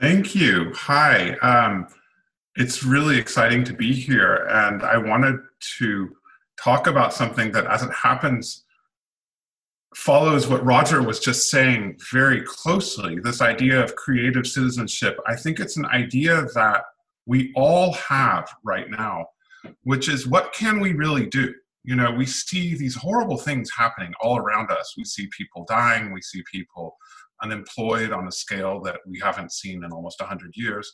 Thank you. Hi. Um, it's really exciting to be here, and I wanted to talk about something that, as it happens, follows what Roger was just saying very closely this idea of creative citizenship. I think it's an idea that we all have right now, which is what can we really do? You know, we see these horrible things happening all around us. We see people dying, we see people unemployed on a scale that we haven't seen in almost 100 years.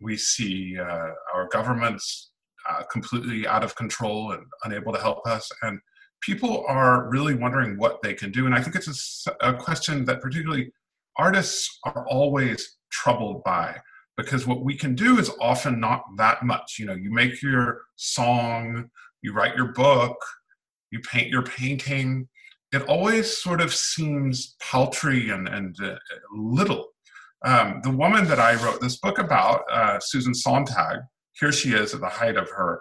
We see uh, our governments uh, completely out of control and unable to help us. And people are really wondering what they can do. And I think it's a, a question that particularly artists are always troubled by because what we can do is often not that much. You know, you make your song, you write your book, you paint your painting. It always sort of seems paltry and, and uh, little. Um, the woman that I wrote this book about, uh, Susan Sontag, here she is at the height of her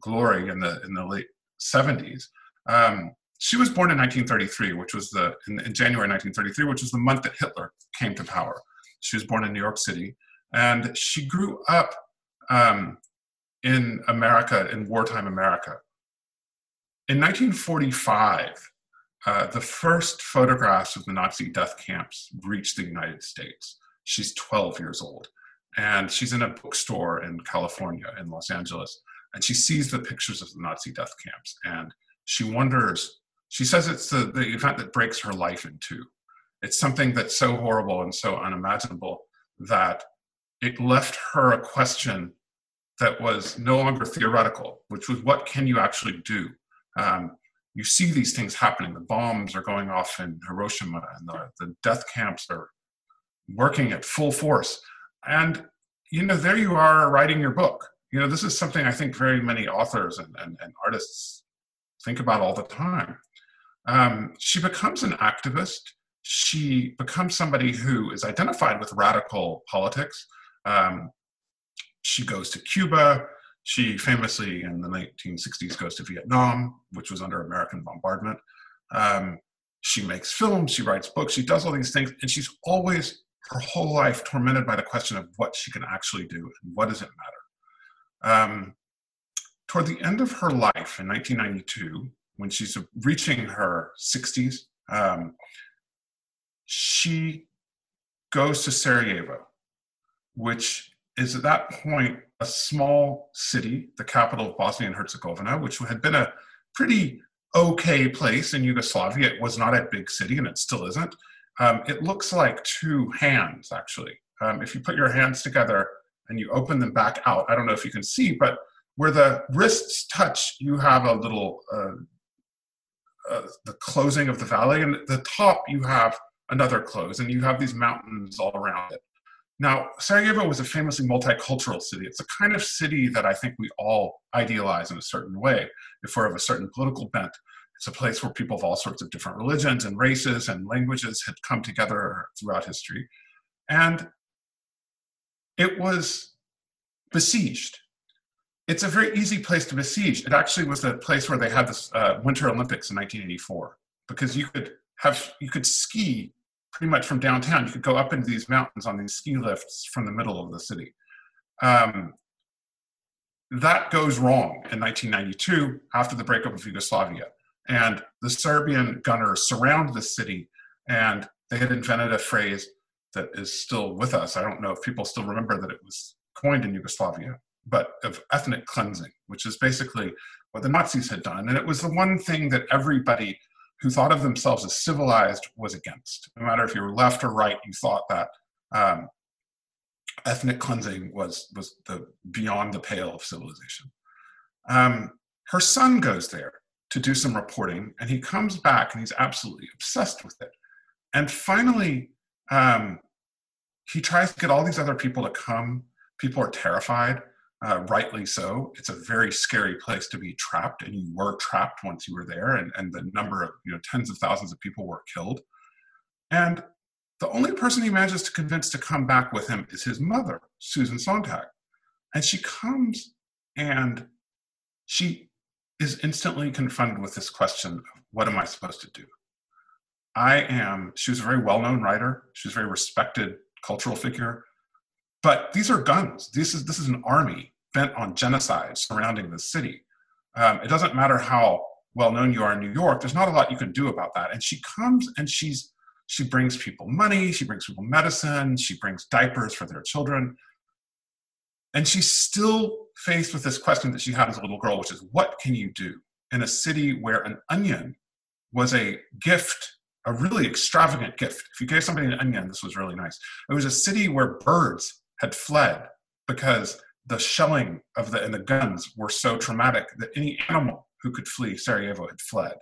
glory in the in the late 70s. Um, she was born in 1933, which was the in, in, January 1933, which was the month that Hitler came to power. She was born in New York City, and she grew up um, in America, in wartime America. In 1945, uh, the first photographs of the Nazi death camps reached the United States. She's 12 years old, and she's in a bookstore in California, in Los Angeles, and she sees the pictures of the Nazi death camps, and she wonders, she says it's the, the event that breaks her life in two. It's something that's so horrible and so unimaginable that it left her a question that was no longer theoretical, which was what can you actually do? Um, you see these things happening. The bombs are going off in Hiroshima, and the, the death camps are working at full force. And you know, there you are writing your book. You know, this is something I think very many authors and, and, and artists think about all the time. Um, she becomes an activist. She becomes somebody who is identified with radical politics. Um, she goes to Cuba. She famously, in the 1960s, goes to Vietnam, which was under American bombardment. Um, she makes films, she writes books, she does all these things, and she's always, her whole life, tormented by the question of what she can actually do and what does it matter. Um, toward the end of her life in 1992, when she's reaching her 60s, um, she goes to Sarajevo, which is at that point a small city, the capital of Bosnia and Herzegovina, which had been a pretty okay place in Yugoslavia. It was not a big city, and it still isn't. Um, it looks like two hands, actually. Um, if you put your hands together and you open them back out, I don't know if you can see, but where the wrists touch, you have a little uh, uh, the closing of the valley, and at the top you have another close, and you have these mountains all around it. Now, Sarajevo was a famously multicultural city. It's the kind of city that I think we all idealize in a certain way. If we're of a certain political bent, it's a place where people of all sorts of different religions and races and languages had come together throughout history. And it was besieged it's a very easy place to besiege. It actually was the place where they had the uh, Winter Olympics in 1984 because you could have you could ski pretty much from downtown. You could go up into these mountains on these ski lifts from the middle of the city. Um, that goes wrong in 1992 after the breakup of Yugoslavia, and the Serbian gunners surround the city, and they had invented a phrase that is still with us. I don't know if people still remember that it was coined in Yugoslavia but of ethnic cleansing, which is basically what the Nazis had done. And it was the one thing that everybody who thought of themselves as civilized was against. No matter if you were left or right, you thought that um, ethnic cleansing was was the beyond the pale of civilization. Um, her son goes there to do some reporting, and he comes back and he's absolutely obsessed with it. And finally, um, he tries to get all these other people to come. People are terrified uh, rightly so. It's a very scary place to be trapped, and you were trapped once you were there, and, and the number of, you know, tens of thousands of people were killed. And the only person he manages to convince to come back with him is his mother, Susan Sontag. And she comes and she is instantly confronted with this question of what am I supposed to do? I am, she was a very well known writer, she was a very respected cultural figure. But these are guns. This is, this is an army bent on genocide surrounding the city. Um, it doesn't matter how well known you are in New York, there's not a lot you can do about that. And she comes and she's she brings people money, she brings people medicine, she brings diapers for their children. And she's still faced with this question that she had as a little girl, which is what can you do in a city where an onion was a gift, a really extravagant gift? If you gave somebody an onion, this was really nice. It was a city where birds had fled because the shelling of the and the guns were so traumatic that any animal who could flee Sarajevo had fled.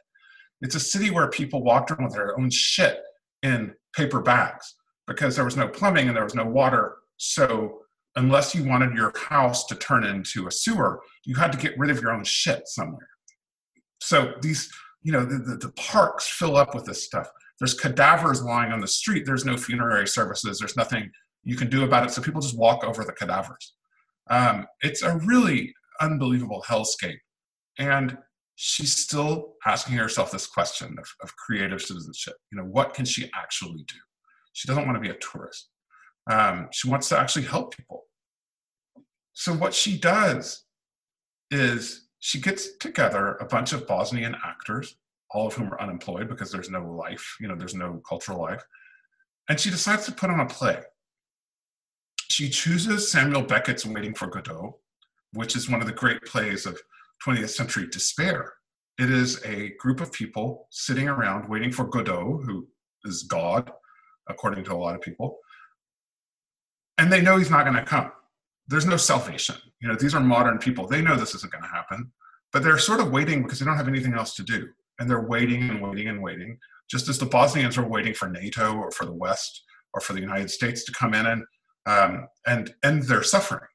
It's a city where people walked around with their own shit in paper bags because there was no plumbing and there was no water. So unless you wanted your house to turn into a sewer, you had to get rid of your own shit somewhere. So these, you know, the, the, the parks fill up with this stuff. There's cadavers lying on the street. There's no funerary services. There's nothing you can do about it. So people just walk over the cadavers. Um, it's a really unbelievable hellscape. And she's still asking herself this question of, of creative citizenship. You know, what can she actually do? She doesn't want to be a tourist. Um, she wants to actually help people. So what she does is she gets together a bunch of Bosnian actors, all of whom are unemployed because there's no life, you know, there's no cultural life. And she decides to put on a play. She chooses Samuel Beckett's Waiting for Godot, which is one of the great plays of 20th century despair. It is a group of people sitting around waiting for Godot, who is God, according to a lot of people. And they know he's not going to come. There's no salvation. You know, these are modern people. They know this isn't going to happen, but they're sort of waiting because they don't have anything else to do. And they're waiting and waiting and waiting, just as the Bosnians are waiting for NATO or for the West or for the United States to come in and um, and end their suffering.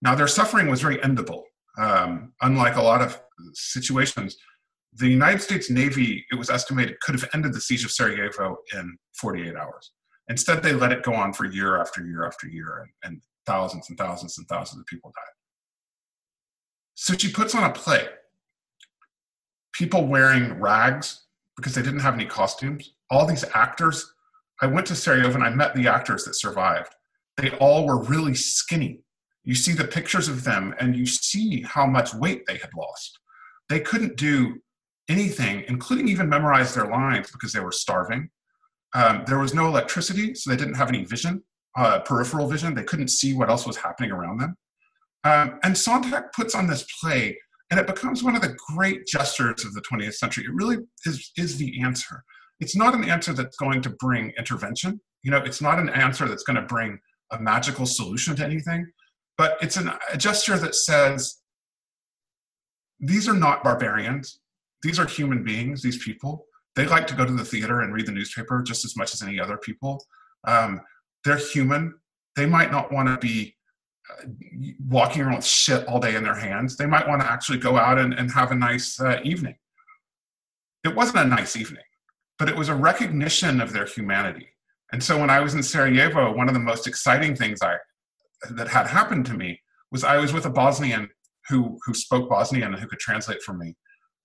Now, their suffering was very endable. Um, unlike a lot of situations, the United States Navy, it was estimated, could have ended the siege of Sarajevo in 48 hours. Instead, they let it go on for year after year after year, and, and thousands and thousands and thousands of people died. So she puts on a play. People wearing rags because they didn't have any costumes. All these actors. I went to Sarajevo and I met the actors that survived. They all were really skinny you see the pictures of them and you see how much weight they had lost. They couldn't do anything, including even memorize their lines because they were starving. Um, there was no electricity, so they didn't have any vision, uh, peripheral vision. They couldn't see what else was happening around them. Um, and Sontag puts on this play, and it becomes one of the great gestures of the 20th century. It really is, is the answer. It's not an answer that's going to bring intervention. You know, it's not an answer that's going to bring a magical solution to anything but it's an, a gesture that says these are not barbarians. These are human beings these people. They like to go to the theater and read the newspaper just as much as any other people. Um, they're human. They might not want to be uh, walking around with shit all day in their hands. They might want to actually go out and, and have a nice uh, evening. It wasn't a nice evening but it was a recognition of their humanity and so when i was in sarajevo one of the most exciting things i that had happened to me was I was with a Bosnian who who spoke Bosnian and who could translate for me,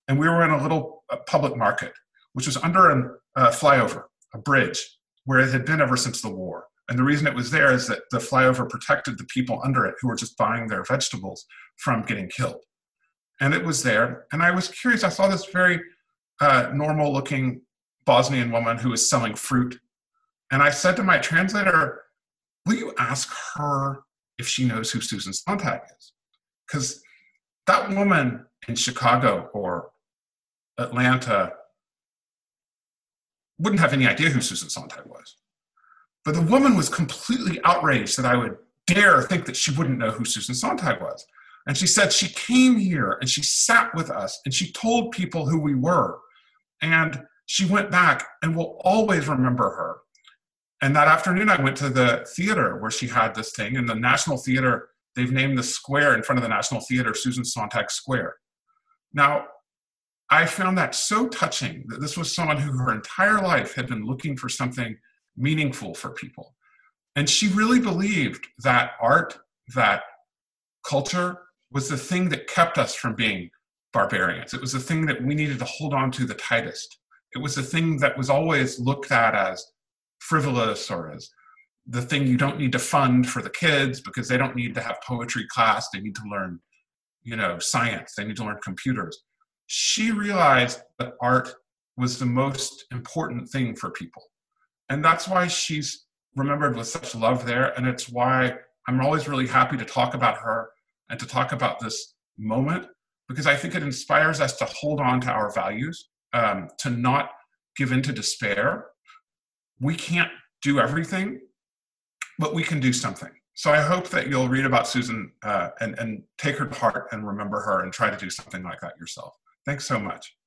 and we were in a little uh, public market, which was under a uh, flyover, a bridge, where it had been ever since the war. And the reason it was there is that the flyover protected the people under it who were just buying their vegetables from getting killed. And it was there, and I was curious. I saw this very uh, normal-looking Bosnian woman who was selling fruit, and I said to my translator, "Will you ask her if she knows who Susan Sontag is. Because that woman in Chicago or Atlanta wouldn't have any idea who Susan Sontag was. But the woman was completely outraged that I would dare think that she wouldn't know who Susan Sontag was. And she said she came here and she sat with us and she told people who we were. And she went back and will always remember her and that afternoon, I went to the theater where she had this thing. And the National Theater, they've named the square in front of the National Theater Susan Sontag Square. Now, I found that so touching that this was someone who her entire life had been looking for something meaningful for people. And she really believed that art, that culture was the thing that kept us from being barbarians. It was the thing that we needed to hold on to the tightest. It was the thing that was always looked at as frivolous or as the thing you don't need to fund for the kids because they don't need to have poetry class. They need to learn, you know, science. They need to learn computers. She realized that art was the most important thing for people. And that's why she's remembered with such love there. And it's why I'm always really happy to talk about her and to talk about this moment because I think it inspires us to hold on to our values, um, to not give in to despair. We can't do everything, but we can do something. So I hope that you'll read about Susan uh, and, and take her to heart and remember her and try to do something like that yourself. Thanks so much.